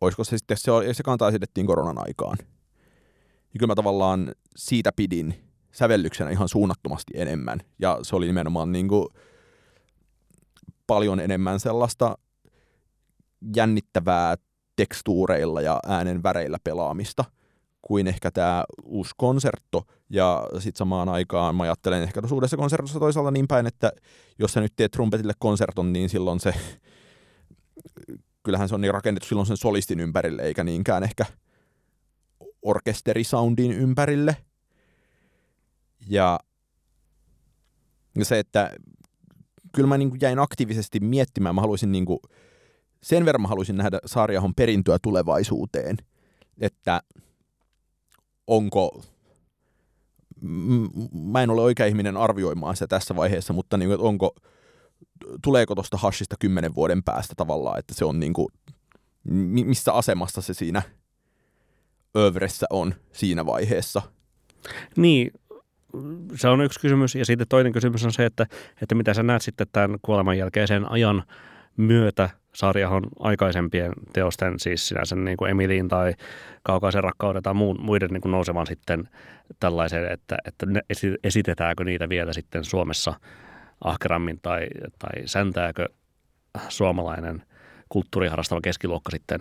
olisiko se sitten, se, se kantaa esitettiin koronan aikaan. Ja kyllä mä tavallaan siitä pidin sävellyksenä ihan suunnattomasti enemmän. Ja se oli nimenomaan niin kuin paljon enemmän sellaista jännittävää tekstuureilla ja äänen väreillä pelaamista kuin ehkä tämä uusi konsertto. Ja sitten samaan aikaan mä ajattelen ehkä tuossa uudessa konsertossa toisaalta niin päin, että jos sä nyt teet trumpetille konserton, niin silloin se, kyllähän se on niin rakennettu silloin sen solistin ympärille, eikä niinkään ehkä orkesterisoundin ympärille. Ja se, että kyllä mä niin kuin jäin aktiivisesti miettimään, mä haluaisin niin kuin, sen verran mä haluaisin nähdä Saariahon perintöä tulevaisuuteen, että onko, mä en ole oikea ihminen arvioimaan sitä tässä vaiheessa, mutta niin, että onko, tuleeko tuosta hashista kymmenen vuoden päästä tavallaan, että se on niin kuin, missä asemassa se siinä övressä on siinä vaiheessa. Niin, se on yksi kysymys. Ja sitten toinen kysymys on se, että, että mitä sä näet sitten tämän kuoleman jälkeisen ajan myötä sarjahon aikaisempien teosten, siis sinänsä niin kuin Emiliin tai Kaukaisen rakkauden tai muun, muiden niin kuin nousevan sitten tällaiseen, että, että esitetäänkö niitä vielä sitten Suomessa ahkerammin tai, tai säntääkö suomalainen kulttuuriharrastava keskiluokka sitten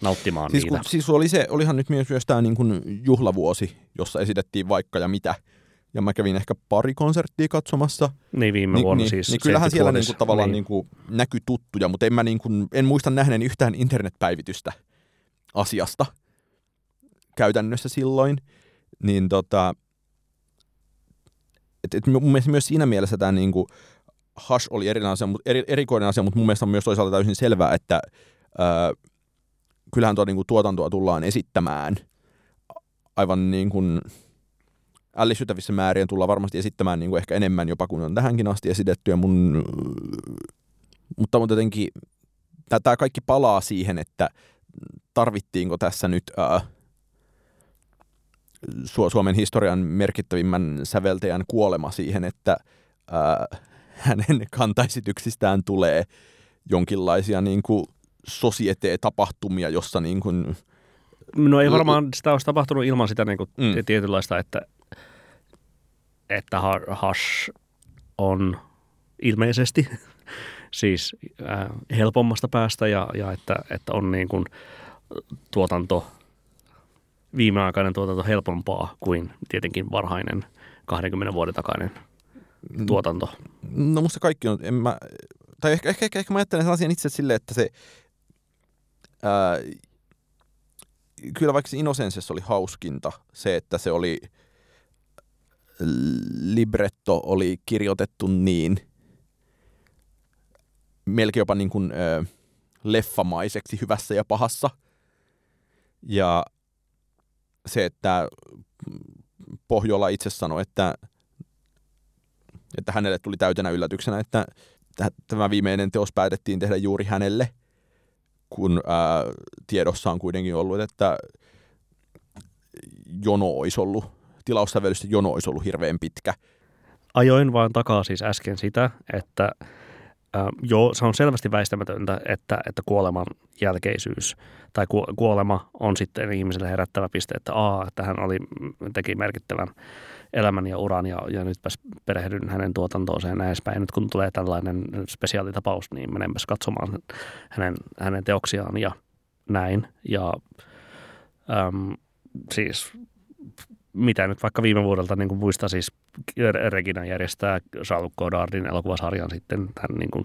nauttimaan siis, niitä. Kun, siis oli se, olihan nyt myös, myös tämä niin kuin juhlavuosi, jossa esitettiin vaikka ja mitä. Ja mä kävin ehkä pari konserttia katsomassa. Niin viime vuonna niin, siis. Niin kyllähän siellä niin kuin, tavallaan niin. Niin kuin, näkyi tuttuja, mutta en, mä niin kuin, en muista nähneeni yhtään internetpäivitystä asiasta käytännössä silloin. Niin tota, et, et mun mielestä myös siinä mielessä tämä niin kuin, Hush oli erikoinen asia, mutta, eri, erikoinen asia, mutta mun mielestä on myös toisaalta täysin selvää, että ää, kyllähän tuo niin kuin, tuotantoa tullaan esittämään aivan niin kuin ällistyttävissä määrin tullaan varmasti esittämään niin kuin ehkä enemmän jopa kuin on tähänkin asti esitetty. Ja mun, mutta, mutta jotenkin tämä kaikki palaa siihen, että tarvittiinko tässä nyt ää, Suomen historian merkittävimmän säveltäjän kuolema siihen, että ää, hänen kantaesityksistään tulee jonkinlaisia niin kuin sosietee-tapahtumia, jossa niin kuin, No ei varmaan sitä olisi tapahtunut ilman sitä niin kuin mm. tietynlaista, että, että Hash on ilmeisesti siis äh, helpommasta päästä ja, ja että, että on niin kuin tuotanto, viimeaikainen tuotanto helpompaa kuin tietenkin varhainen 20 vuoden takainen mm. tuotanto. No musta kaikki on, en mä, tai ehkä, ehkä, ehkä, ehkä mä ajattelen sen asian itse silleen, että se ää, kyllä vaikka se Innocence oli hauskinta, se, että se oli libretto oli kirjoitettu niin melkein jopa niin kuin, ö, leffamaiseksi hyvässä ja pahassa. Ja se, että Pohjola itse sanoi, että, että hänelle tuli täytenä yllätyksenä, että tämä viimeinen teos päätettiin tehdä juuri hänelle – kun ää, tiedossa on kuitenkin ollut, että jono olisi ollut, tilaussävellysten jono olisi ollut hirveän pitkä. Ajoin vaan takaa siis äsken sitä, että äh, joo, se on selvästi väistämätöntä, että, että kuoleman jälkeisyys tai ku, kuolema on sitten ihmiselle herättävä piste, että aa, että hän oli, teki merkittävän elämän ja uran ja, ja nytpäs perehdyn hänen tuotantoonsa ja näin edespäin. Nyt kun tulee tällainen spesiaalitapaus, niin menenpäs katsomaan hänen, hänen teoksiaan ja näin. Ja äm, siis mitä nyt vaikka viime vuodelta niin kuin muista siis Regina järjestää Charles Godardin elokuvasarjan sitten tämän niin kuin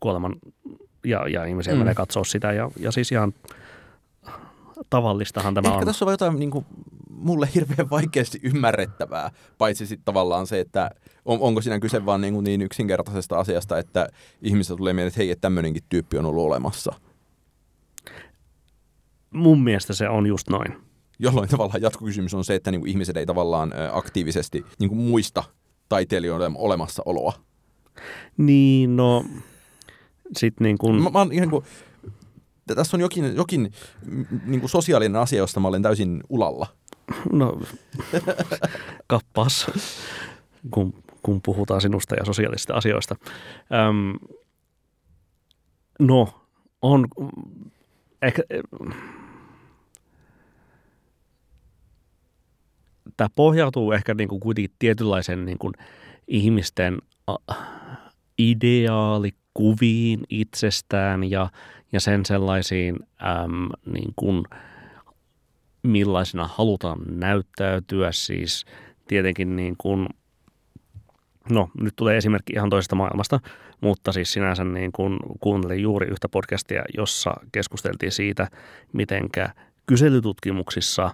kuoleman ja, ja ihmisiä mm. menee katsoa sitä ja, ja siis ihan tavallistahan tämä Ehkä on. tässä on jotain niin kuin, mulle hirveän vaikeasti ymmärrettävää, paitsi sitten tavallaan se, että on, onko siinä kyse vaan niin, kuin niin yksinkertaisesta asiasta, että ihmiset tulee mieleen, että hei, että tämmöinenkin tyyppi on ollut olemassa. Mun mielestä se on just noin. Jolloin tavallaan jatkokysymys on se, että niin kuin ihmiset ei tavallaan aktiivisesti niin kuin muista taiteilijoiden olemassaoloa. Niin, no sitten niin kuin... Mä, mä oon ihan kuin, tässä on jokin, jokin niin kuin sosiaalinen asia, josta mä olen täysin ulalla. No, kappas, kun, kun puhutaan sinusta ja sosiaalisista asioista. Öm, no, on ehkä... Tämä pohjautuu ehkä niin kuin kuitenkin tietynlaisen niin kuin ihmisten ideaalikuviin itsestään ja, ja sen sellaisiin äm, niin kuin, millaisena halutaan näyttäytyä. Siis tietenkin niin kuin, no nyt tulee esimerkki ihan toisesta maailmasta, mutta siis sinänsä niin kuin kuuntelin juuri yhtä podcastia, jossa keskusteltiin siitä, mitenkä kyselytutkimuksissa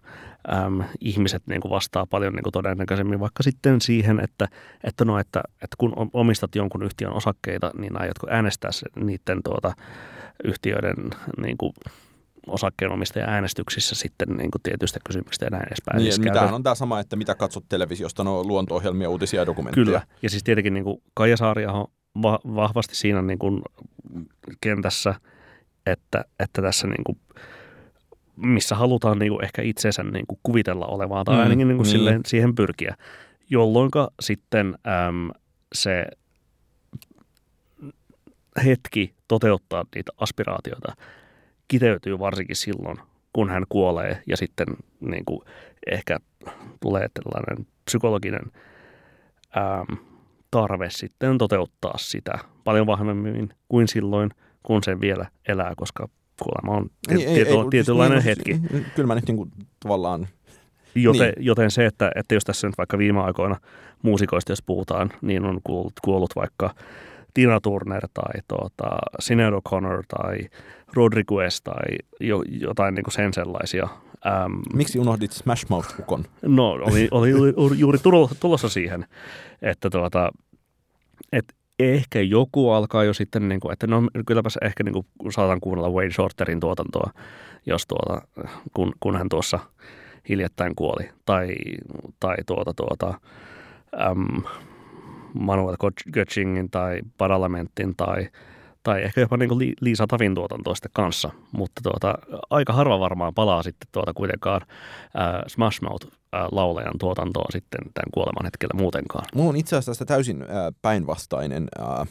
äm, ihmiset niin kuin vastaa paljon niin kuin todennäköisemmin vaikka sitten siihen, että, että, no, että, että kun omistat jonkun yhtiön osakkeita, niin aiotko äänestää niiden tuota, yhtiöiden niin kuin, osakkeenomistajan äänestyksissä sitten niin kuin tietyistä kysymyksistä ja näin edespäin. Niin, siis on tämä sama, että mitä katsot televisiosta, no luonto-ohjelmia, uutisia ja dokumentteja. Kyllä, ja siis tietenkin niin kuin Kaija on va- vahvasti siinä niin kuin kentässä, että, että tässä niin kuin missä halutaan niin kuin ehkä itsensä niin kuin kuvitella olevaa tai mm, ainakin niin kuin niin. Silleen, siihen pyrkiä, jolloin sitten äm, se hetki toteuttaa niitä aspiraatioita kiteytyy varsinkin silloin, kun hän kuolee ja sitten niin kuin ehkä tulee tällainen psykologinen äm, tarve sitten toteuttaa sitä paljon vahvemmin kuin silloin, kun se vielä elää, koska kuolema on niin, tieto, ei, ei, tietynlainen siis, hetki. Kyllä mä nyt niin kuin, tavallaan... Joten, niin. joten se, että, että jos tässä nyt vaikka viime aikoina muusikoista, jos puhutaan, niin on kuollut, kuollut vaikka Tina Turner tai tuota, Sinead O'Connor tai Rodriguez tai jo, jotain niin kuin sen sellaisia. Ähm, Miksi unohdit Smash Mouth-ukon? No, oli, oli juuri tulossa siihen, että tuota, et ehkä joku alkaa jo sitten, niin kuin, että no kylläpäs ehkä niin kuin, saatan kuunnella Wayne Shorterin tuotantoa, jos tuota, kun, kun hän tuossa hiljattain kuoli. Tai, tai tuota, tuota, äm, Manuel Götzingin tai Paralamentin tai, tai ehkä jopa niin Liisa Tavin tuotantoa sitten kanssa. Mutta tuota, aika harva varmaan palaa sitten tuota kuitenkaan äh, Smash Mouth äh, tuotantoon sitten tämän kuoleman hetkellä muutenkaan. Mulla on itse asiassa täysin äh, päinvastainen äh,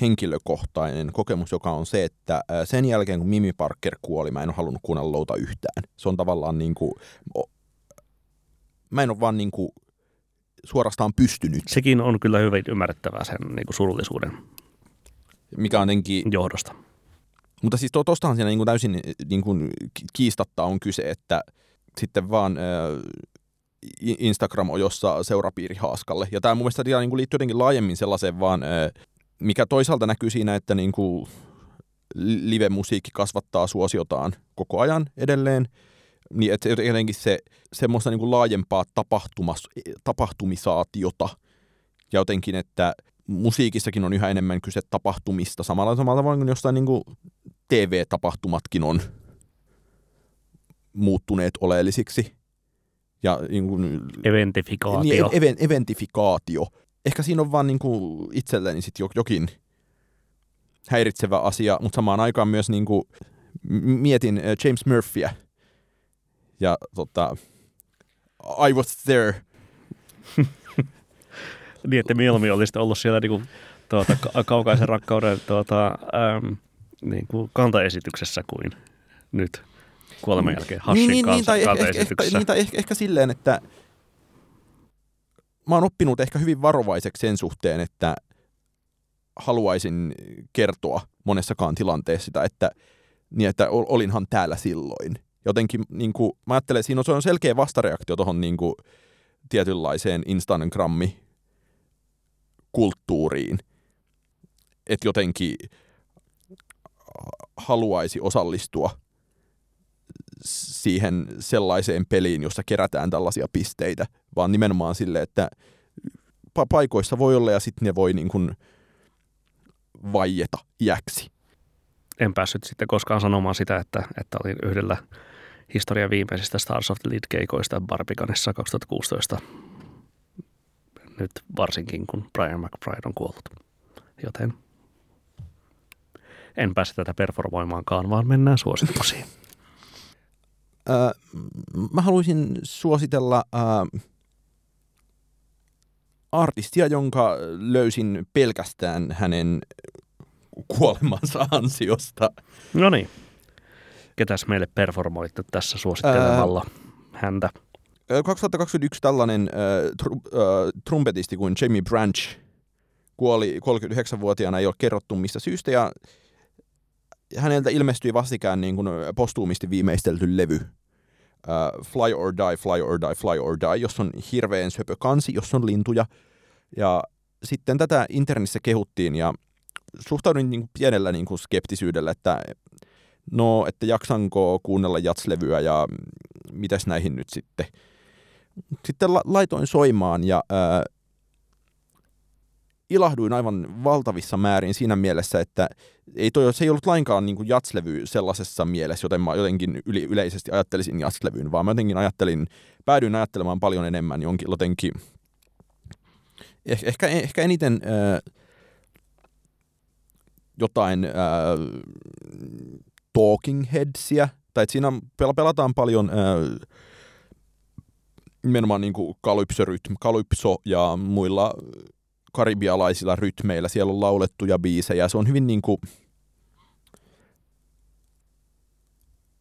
henkilökohtainen kokemus, joka on se, että äh, sen jälkeen kun Mimi Parker kuoli, mä en ole halunnut kuunnella louta yhtään. Se on tavallaan niin kuin, mä en ole vaan niin kuin suorastaan pystynyt. Sekin on kyllä hyvin ymmärrettävää sen niin kuin surullisuuden Mikä on enkin... johdosta. Mutta siis tuostahan siinä niin kuin täysin niin kuin kiistatta on kyse, että sitten vaan äh, Instagram-ojossa seurapiiri haaskalle. Ja tämä mun mielestä niin kuin liittyy jotenkin laajemmin sellaiseen vaan, äh, mikä toisaalta näkyy siinä, että niin kuin live-musiikki kasvattaa suosiotaan koko ajan edelleen – niin että jotenkin se semmoista niin kuin laajempaa tapahtumas, tapahtumisaatiota ja jotenkin, että musiikissakin on yhä enemmän kyse tapahtumista samalla samalla tavalla kuin jostain niin kuin TV-tapahtumatkin on muuttuneet oleellisiksi. Ja niin kuin, eventifikaatio. Niin, even, eventifikaatio. Ehkä siinä on vaan niin kuin itselleni sit jokin häiritsevä asia, mutta samaan aikaan myös niin kuin, mietin James Murphyä – ja tota, I was there. niin, että mieluummin olisit ollut siellä niinku tuota, ka- kaukaisen rakkauden tuota, äm, niin kuin kantaesityksessä kuin nyt kuoleman jälkeen Hashin niin, niin, tai kantaesityksessä. Ehkä, niin, tai ehkä, ehkä silleen, että mä oon oppinut ehkä hyvin varovaiseksi sen suhteen, että haluaisin kertoa monessakaan tilanteessa sitä, että, niin että olinhan täällä silloin. Jotenkin niin kuin, mä ajattelen, siinä on, se on selkeä vastareaktio tuohon niin tietynlaiseen Instagrammi kulttuuriin. Että jotenkin haluaisi osallistua siihen sellaiseen peliin, jossa kerätään tällaisia pisteitä, vaan nimenomaan sille, että paikoissa voi olla ja sitten ne voi niin kuin vaieta iäksi. En päässyt sitten koskaan sanomaan sitä, että, että olin yhdellä historian viimeisistä Stars of the Lead-keikoista Barbicanissa 2016. Nyt varsinkin, kun Brian McBride on kuollut. Joten en pääse tätä performoimaankaan, vaan mennään suosituksiin. Öö, mä haluaisin suositella öö, artistia, jonka löysin pelkästään hänen kuolemansa ansiosta. No niin. Ketäs meille performoitte tässä suosittelemalla öö, häntä? 2021 tällainen äh, tr- äh, trumpetisti kuin Jamie Branch kuoli 39-vuotiaana, ei ole kerrottu mistä syystä, ja häneltä ilmestyi vastikään niin kuin postuumisti viimeistelty levy, uh, Fly or Die, Fly or Die, Fly or Die, jos on hirveän söpö kansi, jos on lintuja. Ja sitten tätä internetissä kehuttiin ja suhtauduin niin kuin pienellä niin kuin skeptisyydellä, että no, että jaksanko kuunnella jatslevyä ja mitäs näihin nyt sitten. Sitten la- laitoin soimaan ja ää, ilahduin aivan valtavissa määrin siinä mielessä, että ei toi, se ei ollut lainkaan niin kuin jatslevy sellaisessa mielessä, joten mä jotenkin yli, yleisesti ajattelisin jatslevyyn, vaan mä jotenkin ajattelin, päädyin ajattelemaan paljon enemmän jonkin jotenkin, eh, ehkä, ehkä eniten äh, jotain äh, talking headsia, tai että siinä pelataan paljon äh, nimenomaan niin kuin kalypso, ja muilla karibialaisilla rytmeillä. Siellä on laulettuja biisejä. Se on hyvin niin kuin...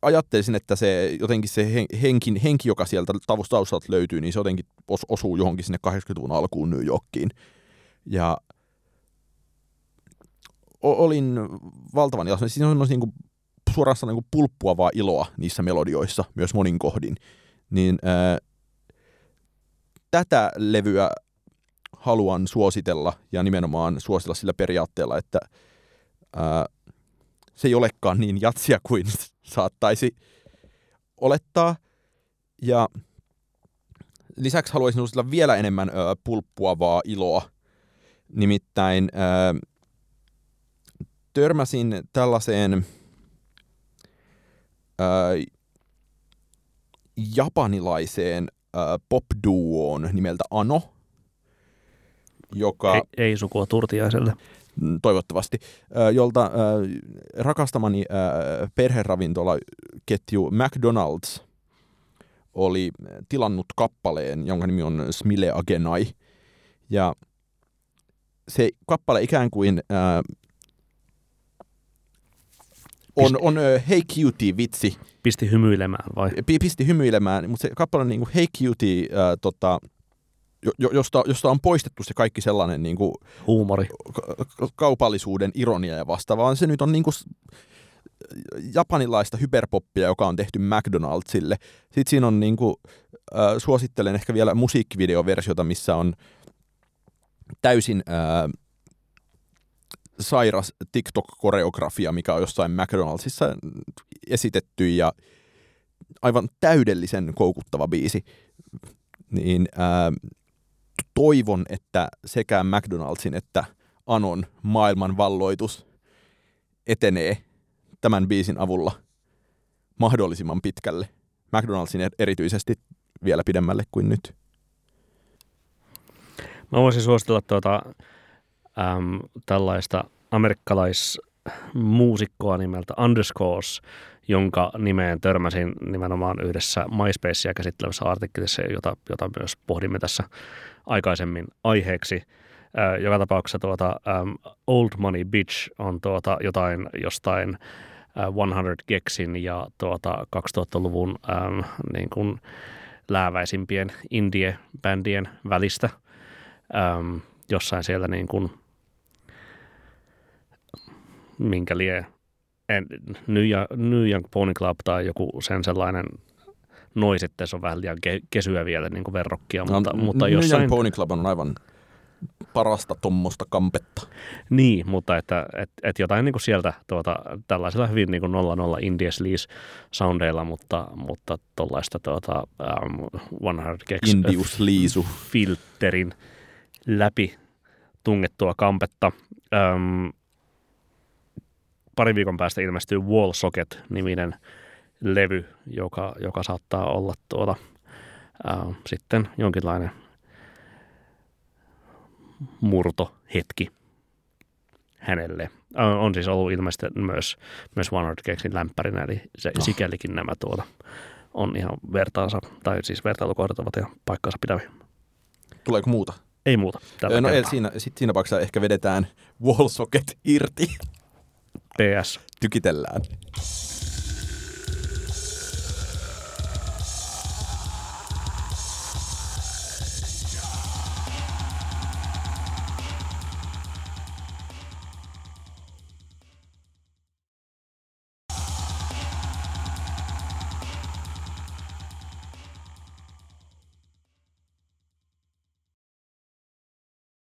Ajattelisin, että se jotenkin se henki, henki joka sieltä taustalta löytyy, niin se jotenkin os, osuu johonkin sinne 80-luvun alkuun New Yorkiin. Ja olin valtavan iloinen. Siinä on niin suorastaan niin pulppuavaa iloa niissä melodioissa, myös monin kohdin. Niin ää, tätä levyä haluan suositella ja nimenomaan suositella sillä periaatteella, että ää, se ei olekaan niin jatsia kuin saattaisi olettaa. Ja lisäksi haluaisin suositella vielä enemmän ää, pulppuavaa iloa. Nimittäin ää, törmäsin tällaiseen ää, japanilaiseen ää, popduoon nimeltä Ano – joka... Ei, ei sukua Turtiaiselle. Mm, toivottavasti, jolta rakastamani perheravintolaketju McDonald's oli tilannut kappaleen, jonka nimi on Smile Agenai. Ja se kappale ikään kuin on, on Hey Cutie-vitsi. Pisti hymyilemään vai? Pisti hymyilemään, mutta se kappale on niin kuin Hey Cutie, äh, tota, jo, josta, josta on poistettu se kaikki sellainen niin kuin, huumori, ka- kaupallisuuden ironia ja vastaava, vaan se nyt on niin kuin, japanilaista hyperpoppia, joka on tehty McDonaldsille. Sitten siinä on, niin kuin, äh, suosittelen ehkä vielä musiikkivideoversiota, missä on täysin äh, sairas TikTok-koreografia, mikä on jossain McDonaldsissa esitetty ja aivan täydellisen koukuttava biisi. Niin äh, toivon, että sekä McDonaldsin että Anon maailman valloitus etenee tämän biisin avulla mahdollisimman pitkälle. McDonaldsin er- erityisesti vielä pidemmälle kuin nyt. Mä voisin suositella tuota, äm, tällaista amerikkalaismuusikkoa nimeltä Underscores, jonka nimeen törmäsin nimenomaan yhdessä MySpacea käsittelevässä artikkelissa, jota, jota myös pohdimme tässä aikaisemmin aiheeksi. Ää, joka tapauksessa tuota, um, Old Money Bitch on tuota, jotain jostain uh, 100 Gexin ja tuota, 2000-luvun um, niin kuin lääväisimpien indie-bändien välistä. Um, jossain siellä niin kuin, minkä lie en, New, Young, New Young Pony Club tai joku sen sellainen noi sitten se on vähän liian ke, kesyä vielä niin kuin verrokkia, mutta, no, mutta New jossain... Young Pony Club on aivan parasta tuommoista kampetta. Niin, mutta että et, et jotain niin kuin sieltä tuota, tällaisilla hyvin niin kuin 00 Indie Sleaze soundeilla, mutta, mutta tuollaista tuota, um, 100 Gex Indius Liisu. filterin läpi tungettua kampetta. Um, pari viikon päästä ilmestyy Wall Socket-niminen levy, joka, joka saattaa olla tuota, uh, sitten jonkinlainen murtohetki hänelle. On siis ollut ilmeisesti myös, myös One Cakesin lämpärinä, eli se, oh. sikälikin nämä tuota on ihan vertaansa, tai siis vertailukohdat ovat ihan paikkansa pitäviä. Tuleeko muuta? Ei muuta. Tällä no siinä, sit siinä paksa ehkä vedetään wall socket irti. PS. Tykitellään.